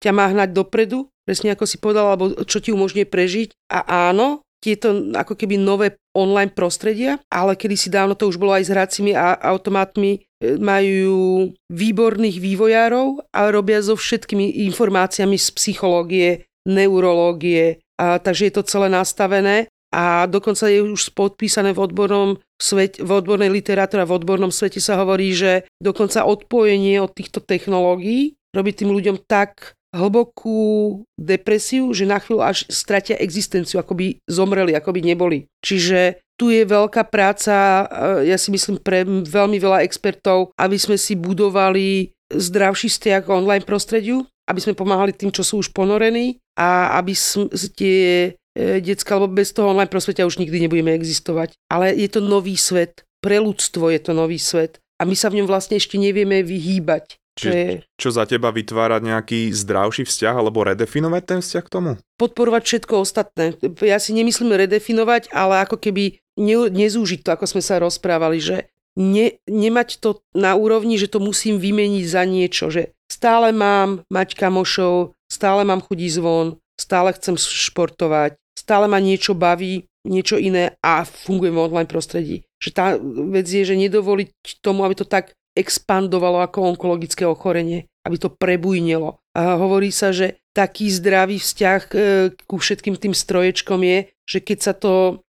Speaker 2: ťa má hnať dopredu, presne ako si povedal, alebo čo ti umožňuje prežiť. A áno, tieto ako keby nové online prostredia, ale kedysi dávno to už bolo aj s hracími a automatmi, e, majú výborných vývojárov a robia so všetkými informáciami z psychológie, neurológie, a, takže je to celé nastavené a dokonca je už podpísané v odbornom svet, v odbornej literatúre, v odbornom svete sa hovorí, že dokonca odpojenie od týchto technológií robí tým ľuďom tak hlbokú depresiu, že na chvíľu až stratia existenciu, ako by zomreli, ako by neboli. Čiže tu je veľká práca, eh, ja si myslím, pre veľmi veľa expertov, aby sme si budovali zdravší vzťah online prostrediu, aby sme pomáhali tým, čo sú už ponorení a aby tie eh, detská, lebo bez toho online prostredia už nikdy nebudeme existovať. Ale je to nový svet, pre ľudstvo je to nový svet a my sa v ňom vlastne ešte nevieme vyhýbať.
Speaker 1: Čiže, je... čo za teba vytvárať nejaký zdravší vzťah alebo redefinovať ten vzťah k tomu?
Speaker 2: Podporovať všetko ostatné. Ja si nemyslím redefinovať, ale ako keby ne, nezúžiť to, ako sme sa rozprávali, že ne, nemať to na úrovni, že to musím vymeniť za niečo, že stále mám mať kamošov, stále mám chudí zvon, stále chcem športovať, stále ma niečo baví, niečo iné a fungujem v online prostredí. Že tá vec je, že nedovoliť tomu, aby to tak expandovalo ako onkologické ochorenie, aby to prebujnilo. A hovorí sa, že taký zdravý vzťah e, ku všetkým tým stroječkom je, že keď sa to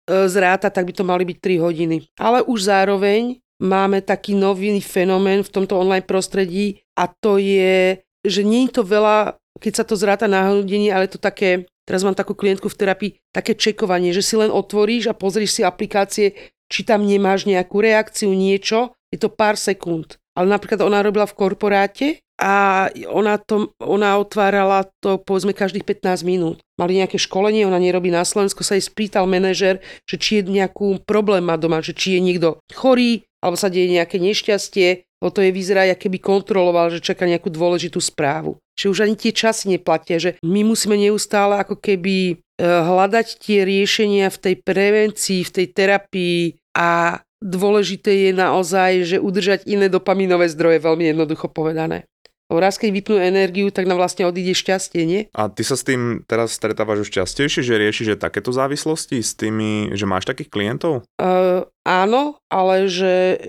Speaker 2: e, zráta, tak by to mali byť 3 hodiny. Ale už zároveň máme taký nový fenomén v tomto online prostredí a to je, že nie je to veľa, keď sa to zráta na hodiny, ale to také, teraz mám takú klientku v terapii, také čekovanie, že si len otvoríš a pozrieš si aplikácie, či tam nemáš nejakú reakciu, niečo je to pár sekúnd. Ale napríklad ona robila v korporáte a ona, to, ona otvárala to povedzme každých 15 minút. Mali nejaké školenie, ona nerobí na Slovensku, sa jej spýtal manažer, že či je nejakú problém má doma, že či je niekto chorý, alebo sa deje nejaké nešťastie, o to je vyzerá, aké by kontroloval, že čaká nejakú dôležitú správu. Že už ani tie časy neplatia, že my musíme neustále ako keby eh, hľadať tie riešenia v tej prevencii, v tej terapii a dôležité je naozaj, že udržať iné dopaminové zdroje, veľmi jednoducho povedané. Raz, keď vypnú energiu, tak nám vlastne odíde šťastie, nie?
Speaker 1: A ty sa s tým teraz stretávaš už častejšie, že riešiš že takéto závislosti s tými, že máš takých klientov?
Speaker 2: Uh, áno, ale že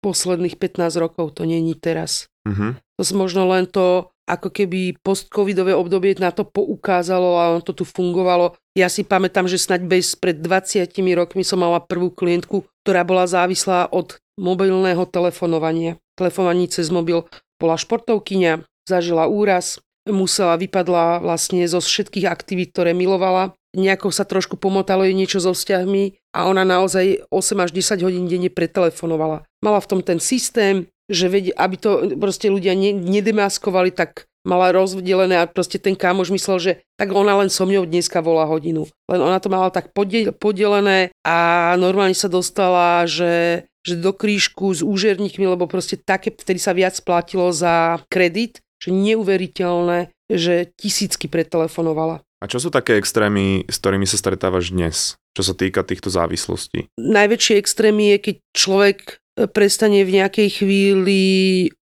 Speaker 2: posledných 15 rokov to není teraz. Uh-huh. To možno len to ako keby post-covidové obdobie na to poukázalo a on to tu fungovalo. Ja si pamätám, že snaď bez pred 20 rokmi som mala prvú klientku, ktorá bola závislá od mobilného telefonovania. Telefonovaní cez mobil bola športovkyňa, zažila úraz, musela, vypadla vlastne zo všetkých aktivít, ktoré milovala. Nejako sa trošku pomotalo jej niečo so vzťahmi a ona naozaj 8 až 10 hodín denne pretelefonovala. Mala v tom ten systém, že veď, aby to proste ľudia ne, nedemaskovali, tak mala rozdelené a proste ten kámoš myslel, že tak ona len so mňou dneska volá hodinu. Len ona to mala tak podelené a normálne sa dostala, že, že do krížku s úžerníkmi, lebo proste také, vtedy sa viac platilo za kredit, že neuveriteľné, že tisícky pretelefonovala.
Speaker 1: A čo sú také extrémy, s ktorými sa stretávaš dnes, čo sa týka týchto závislostí?
Speaker 2: Najväčšie extrémy je, keď človek prestane v nejakej chvíli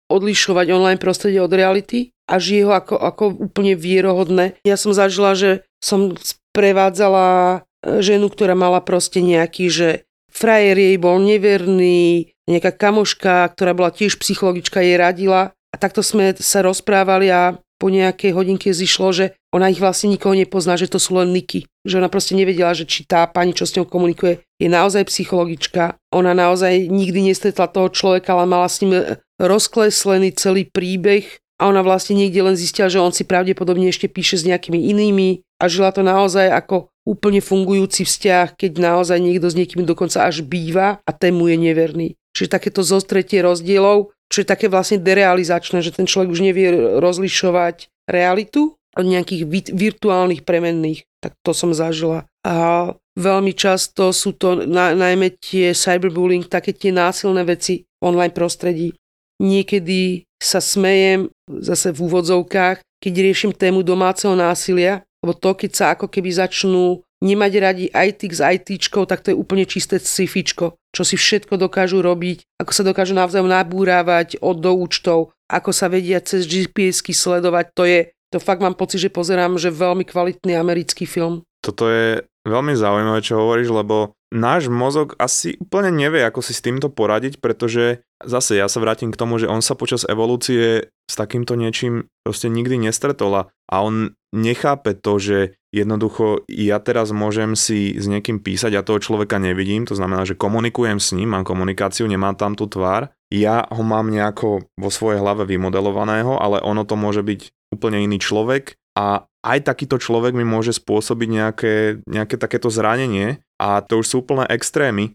Speaker 2: odlišovať online prostredie od reality a žije ho ako, ako úplne vierohodné. Ja som zažila, že som prevádzala e, ženu, ktorá mala proste nejaký, že frajer jej bol neverný, nejaká kamoška, ktorá bola tiež psychologička, jej radila. A takto sme sa rozprávali a po nejakej hodinke zišlo, že ona ich vlastne nikoho nepozná, že to sú len niky. Že ona proste nevedela, že či tá pani, čo s ňou komunikuje, je naozaj psychologička. Ona naozaj nikdy nestretla toho človeka, ale mala s ním rozkleslený celý príbeh a ona vlastne niekde len zistila, že on si pravdepodobne ešte píše s nejakými inými a žila to naozaj ako úplne fungujúci vzťah, keď naozaj niekto s niekým dokonca až býva a tému je neverný. Čiže takéto zostretie rozdielov, čo je také vlastne derealizačné, že ten človek už nevie rozlišovať realitu od nejakých virtuálnych premenných. Tak to som zažila. A veľmi často sú to na, najmä tie cyberbullying, také tie násilné veci v online prostredí. Niekedy sa smejem zase v úvodzovkách, keď riešim tému domáceho násilia, lebo to, keď sa ako keby začnú nemať radi IT s ITčkou, tak to je úplne čisté scifičko, čo si všetko dokážu robiť, ako sa dokážu navzájom nabúravať od do účtov, ako sa vedia cez GPSky sledovať, to je, to fakt mám pocit, že pozerám, že veľmi kvalitný americký film.
Speaker 1: Toto je veľmi zaujímavé, čo hovoríš, lebo náš mozog asi úplne nevie, ako si s týmto poradiť, pretože zase ja sa vrátim k tomu, že on sa počas evolúcie s takýmto niečím proste nikdy nestretol a on nechápe to, že jednoducho ja teraz môžem si s niekým písať, ja toho človeka nevidím, to znamená, že komunikujem s ním, mám komunikáciu, nemám tam tú tvár, ja ho mám nejako vo svojej hlave vymodelovaného, ale ono to môže byť úplne iný človek a aj takýto človek mi môže spôsobiť nejaké, nejaké takéto zranenie a to už sú úplné extrémy.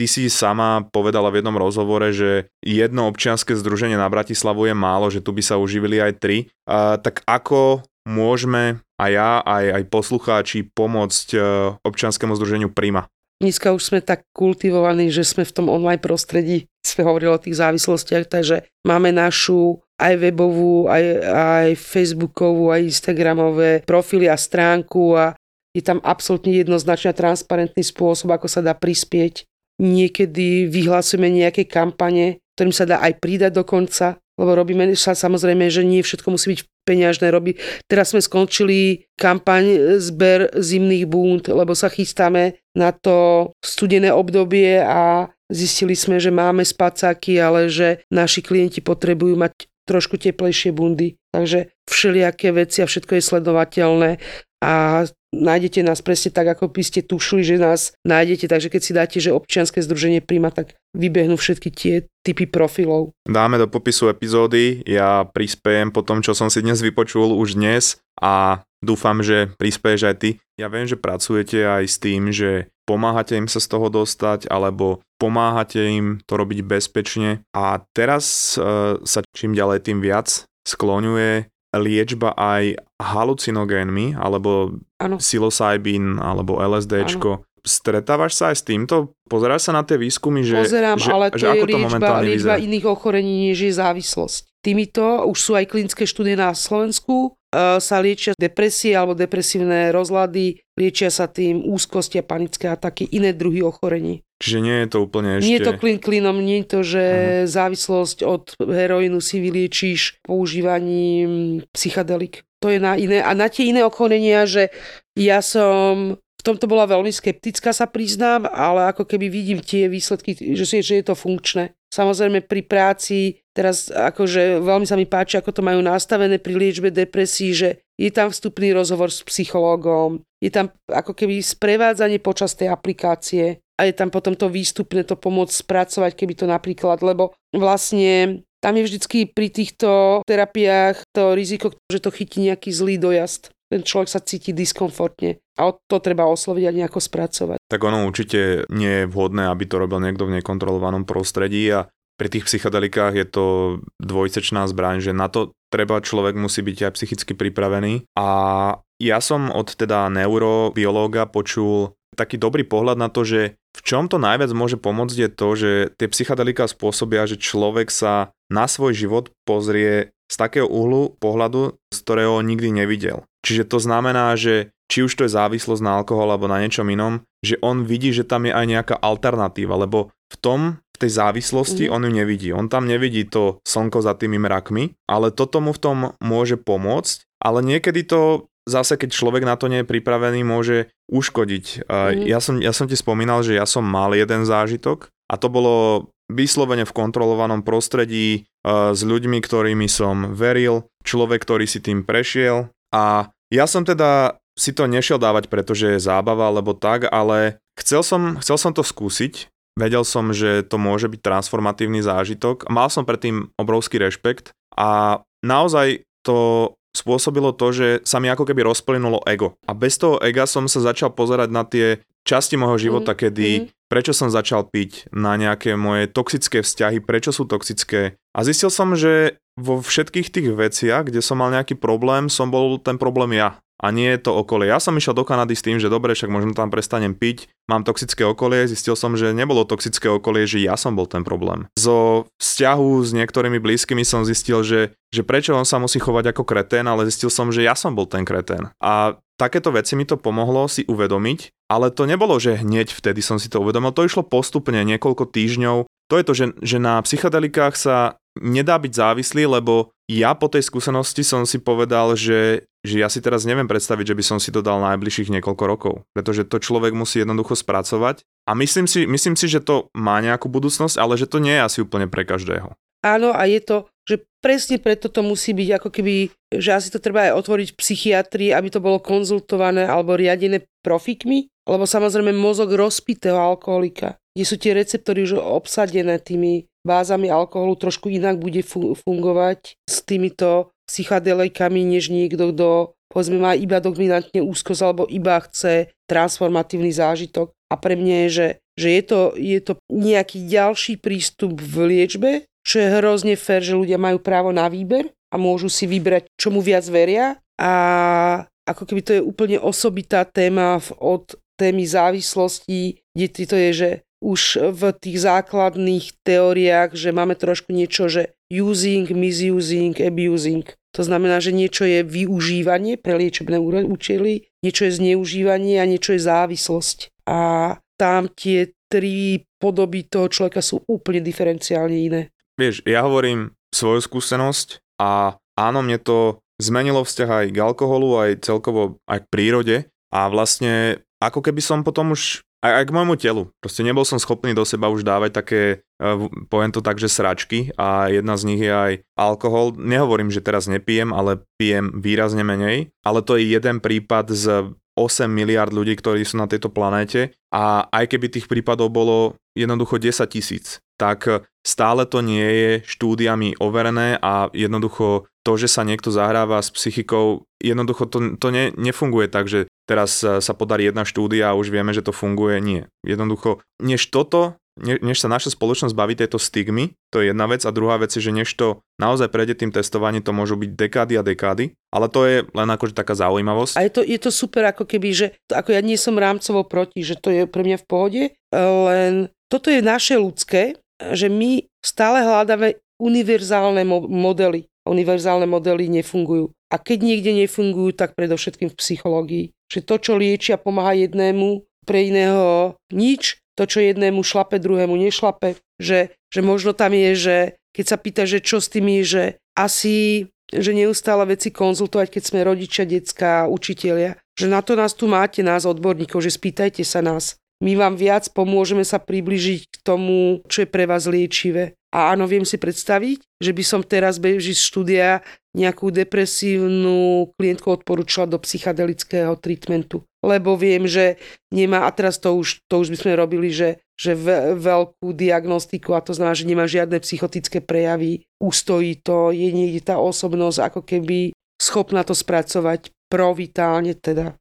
Speaker 1: Ty si sama povedala v jednom rozhovore, že jedno občianske združenie na Bratislavu je málo, že tu by sa uživili aj tri. A, tak ako môžeme aj ja, aj, aj poslucháči pomôcť e, občianskému združeniu Prima?
Speaker 2: Dneska už sme tak kultivovaní, že sme v tom online prostredí, sme hovorili o tých závislostiach, takže máme našu aj webovú, aj, aj facebookovú, aj instagramové profily a stránku a je tam absolútne jednoznačný a transparentný spôsob, ako sa dá prispieť Niekedy vyhlasujeme nejaké kampane, ktorým sa dá aj pridať dokonca, lebo robíme sa samozrejme, že nie všetko musí byť peňažné robiť. Teraz sme skončili kampaň zber zimných búnd, lebo sa chystáme na to studené obdobie a zistili sme, že máme spacáky, ale že naši klienti potrebujú mať trošku teplejšie bundy. Takže všelijaké veci a všetko je sledovateľné a nájdete nás presne tak, ako by ste tušili, že nás nájdete. Takže keď si dáte, že občianske združenie príjma, tak vybehnú všetky tie typy profilov.
Speaker 1: Dáme do popisu epizódy, ja prispiejem po tom, čo som si dnes vypočul už dnes a dúfam, že prispieš aj ty. Ja viem, že pracujete aj s tým, že pomáhate im sa z toho dostať, alebo pomáhate im to robiť bezpečne. A teraz e, sa čím ďalej tým viac skloňuje liečba aj halucinogénmi, alebo ano. psilocybin, alebo LSDčko. Ano. Stretávaš sa aj s týmto? Pozeráš sa na tie výskumy, že,
Speaker 2: Pozerám,
Speaker 1: že,
Speaker 2: ale to
Speaker 1: že
Speaker 2: je
Speaker 1: ako
Speaker 2: liečba,
Speaker 1: to
Speaker 2: liečba
Speaker 1: vyzerá?
Speaker 2: iných ochorení, než je závislosť. Týmito už sú aj klinické štúdie na Slovensku, sa liečia depresie alebo depresívne rozlady, liečia sa tým úzkosti a panické ataky, iné druhy ochorení.
Speaker 1: Čiže nie je to úplne ešte...
Speaker 2: Nie je to klin klinom, nie je to, že uh-huh. závislosť od heroínu si vyliečíš používaním psychedelik. To je na iné. A na tie iné ochorenia, že ja som v tomto bola veľmi skeptická, sa priznám, ale ako keby vidím tie výsledky, že, si, že je to funkčné. Samozrejme pri práci, teraz akože veľmi sa mi páči, ako to majú nastavené pri liečbe depresí, že je tam vstupný rozhovor s psychológom, je tam ako keby sprevádzanie počas tej aplikácie, a je tam potom to výstupné to pomôcť spracovať, keby to napríklad, lebo vlastne tam je vždycky pri týchto terapiách to riziko, že to chytí nejaký zlý dojazd. Ten človek sa cíti diskomfortne a to treba osloviť a nejako spracovať.
Speaker 1: Tak ono určite nie je vhodné, aby to robil niekto v nekontrolovanom prostredí a pri tých psychedelikách je to dvojsečná zbraň, že na to treba človek musí byť aj psychicky pripravený. A ja som od teda neurobiológa počul taký dobrý pohľad na to, že v čom to najviac môže pomôcť je to, že tie psychedelika spôsobia, že človek sa na svoj život pozrie z takého uhlu pohľadu, z ktorého nikdy nevidel. Čiže to znamená, že či už to je závislosť na alkohol alebo na niečom inom, že on vidí, že tam je aj nejaká alternatíva, lebo v tom, v tej závislosti mm. on ju nevidí. On tam nevidí to slnko za tými mrakmi, ale toto mu v tom môže pomôcť, ale niekedy to zase, keď človek na to nie je pripravený, môže uškodiť. Mm. Ja, som, ja som ti spomínal, že ja som mal jeden zážitok a to bolo vyslovene v kontrolovanom prostredí s ľuďmi, ktorými som veril, človek, ktorý si tým prešiel a ja som teda si to nešiel dávať, pretože je zábava alebo tak, ale chcel som, chcel som to skúsiť. vedel som, že to môže byť transformatívny zážitok. Mal som predtým obrovský rešpekt a naozaj to spôsobilo to, že sa mi ako keby rozplynulo ego. A bez toho ega som sa začal pozerať na tie časti môjho života, mm, kedy mm. Prečo som začal piť, na nejaké moje toxické vzťahy, prečo sú toxické. A zistil som, že vo všetkých tých veciach, kde som mal nejaký problém, som bol ten problém ja a nie je to okolie. Ja som išiel do Kanady s tým, že dobre, však možno tam prestanem piť, mám toxické okolie, zistil som, že nebolo toxické okolie, že ja som bol ten problém. Zo vzťahu s niektorými blízkymi som zistil, že, že prečo on sa musí chovať ako kretén, ale zistil som, že ja som bol ten kretén. A takéto veci mi to pomohlo si uvedomiť, ale to nebolo, že hneď vtedy som si to uvedomil, to išlo postupne niekoľko týždňov. To je to, že, že na psychedelikách sa nedá byť závislý, lebo ja po tej skúsenosti som si povedal, že, že ja si teraz neviem predstaviť, že by som si to dal najbližších niekoľko rokov, pretože to človek musí jednoducho spracovať a myslím si, myslím si, že to má nejakú budúcnosť, ale že to nie je asi úplne pre každého.
Speaker 2: Áno a je to, že presne preto to musí byť ako keby, že asi to treba aj otvoriť v psychiatrii, aby to bolo konzultované alebo riadené profikmi, lebo samozrejme mozog rozpitého alkoholika, kde sú tie receptory už obsadené tými bázami alkoholu trošku inak bude fungovať s týmito psychadelejkami, než niekto, kto povedzme má iba dominantne úzkosť alebo iba chce transformatívny zážitok. A pre mňa je, že, že je, to, je to nejaký ďalší prístup v liečbe, čo je hrozne fér, že ľudia majú právo na výber a môžu si vybrať, čomu viac veria. A ako keby to je úplne osobitá téma od témy závislosti, kde to je, že už v tých základných teóriách, že máme trošku niečo, že using, misusing, abusing. To znamená, že niečo je využívanie pre liečebné účely, niečo je zneužívanie a niečo je závislosť. A tam tie tri podoby toho človeka sú úplne diferenciálne iné.
Speaker 1: Vieš, ja hovorím svoju skúsenosť a áno, mne to zmenilo vzťah aj k alkoholu, aj celkovo aj k prírode a vlastne ako keby som potom už aj, aj k môjmu telu. Proste nebol som schopný do seba už dávať také, uh, poviem to tak, že sračky a jedna z nich je aj alkohol. Nehovorím, že teraz nepijem, ale pijem výrazne menej, ale to je jeden prípad z 8 miliard ľudí, ktorí sú na tejto planéte a aj keby tých prípadov bolo jednoducho 10 tisíc, tak stále to nie je štúdiami overené a jednoducho to, že sa niekto zahráva s psychikou, jednoducho to, to ne, nefunguje tak, že teraz sa podarí jedna štúdia a už vieme, že to funguje. Nie. Jednoducho, než toto, ne, než sa naša spoločnosť baví tejto stigmy, to je jedna vec. A druhá vec je, že než to naozaj prejde tým testovaním, to môžu byť dekády a dekády. Ale to je len akože taká zaujímavosť.
Speaker 2: A je to, je to super ako keby, že ako ja nie som rámcovo proti, že to je pre mňa v pohode, len toto je naše ľudské, že my stále hľadáme univerzálne modely. Univerzálne modely nefungujú. A keď niekde nefungujú, tak predovšetkým v psychológii že to, čo liečia, pomáha jednému, pre iného nič, to, čo jednému šlape, druhému nešlape, že, že možno tam je, že keď sa pýta, že čo s tými, že asi že neustále veci konzultovať, keď sme rodičia, detská, učitelia. Že na to nás tu máte, nás odborníkov, že spýtajte sa nás. My vám viac pomôžeme sa približiť k tomu, čo je pre vás liečivé. A áno, viem si predstaviť, že by som teraz beží z štúdia nejakú depresívnu klientku odporúčala do psychedelického treatmentu. Lebo viem, že nemá, a teraz to už, to už by sme robili, že, že ve, veľkú diagnostiku a to znamená, že nemá žiadne psychotické prejavy, ustojí to, je niekde tá osobnosť ako keby schopná to spracovať provitálne teda.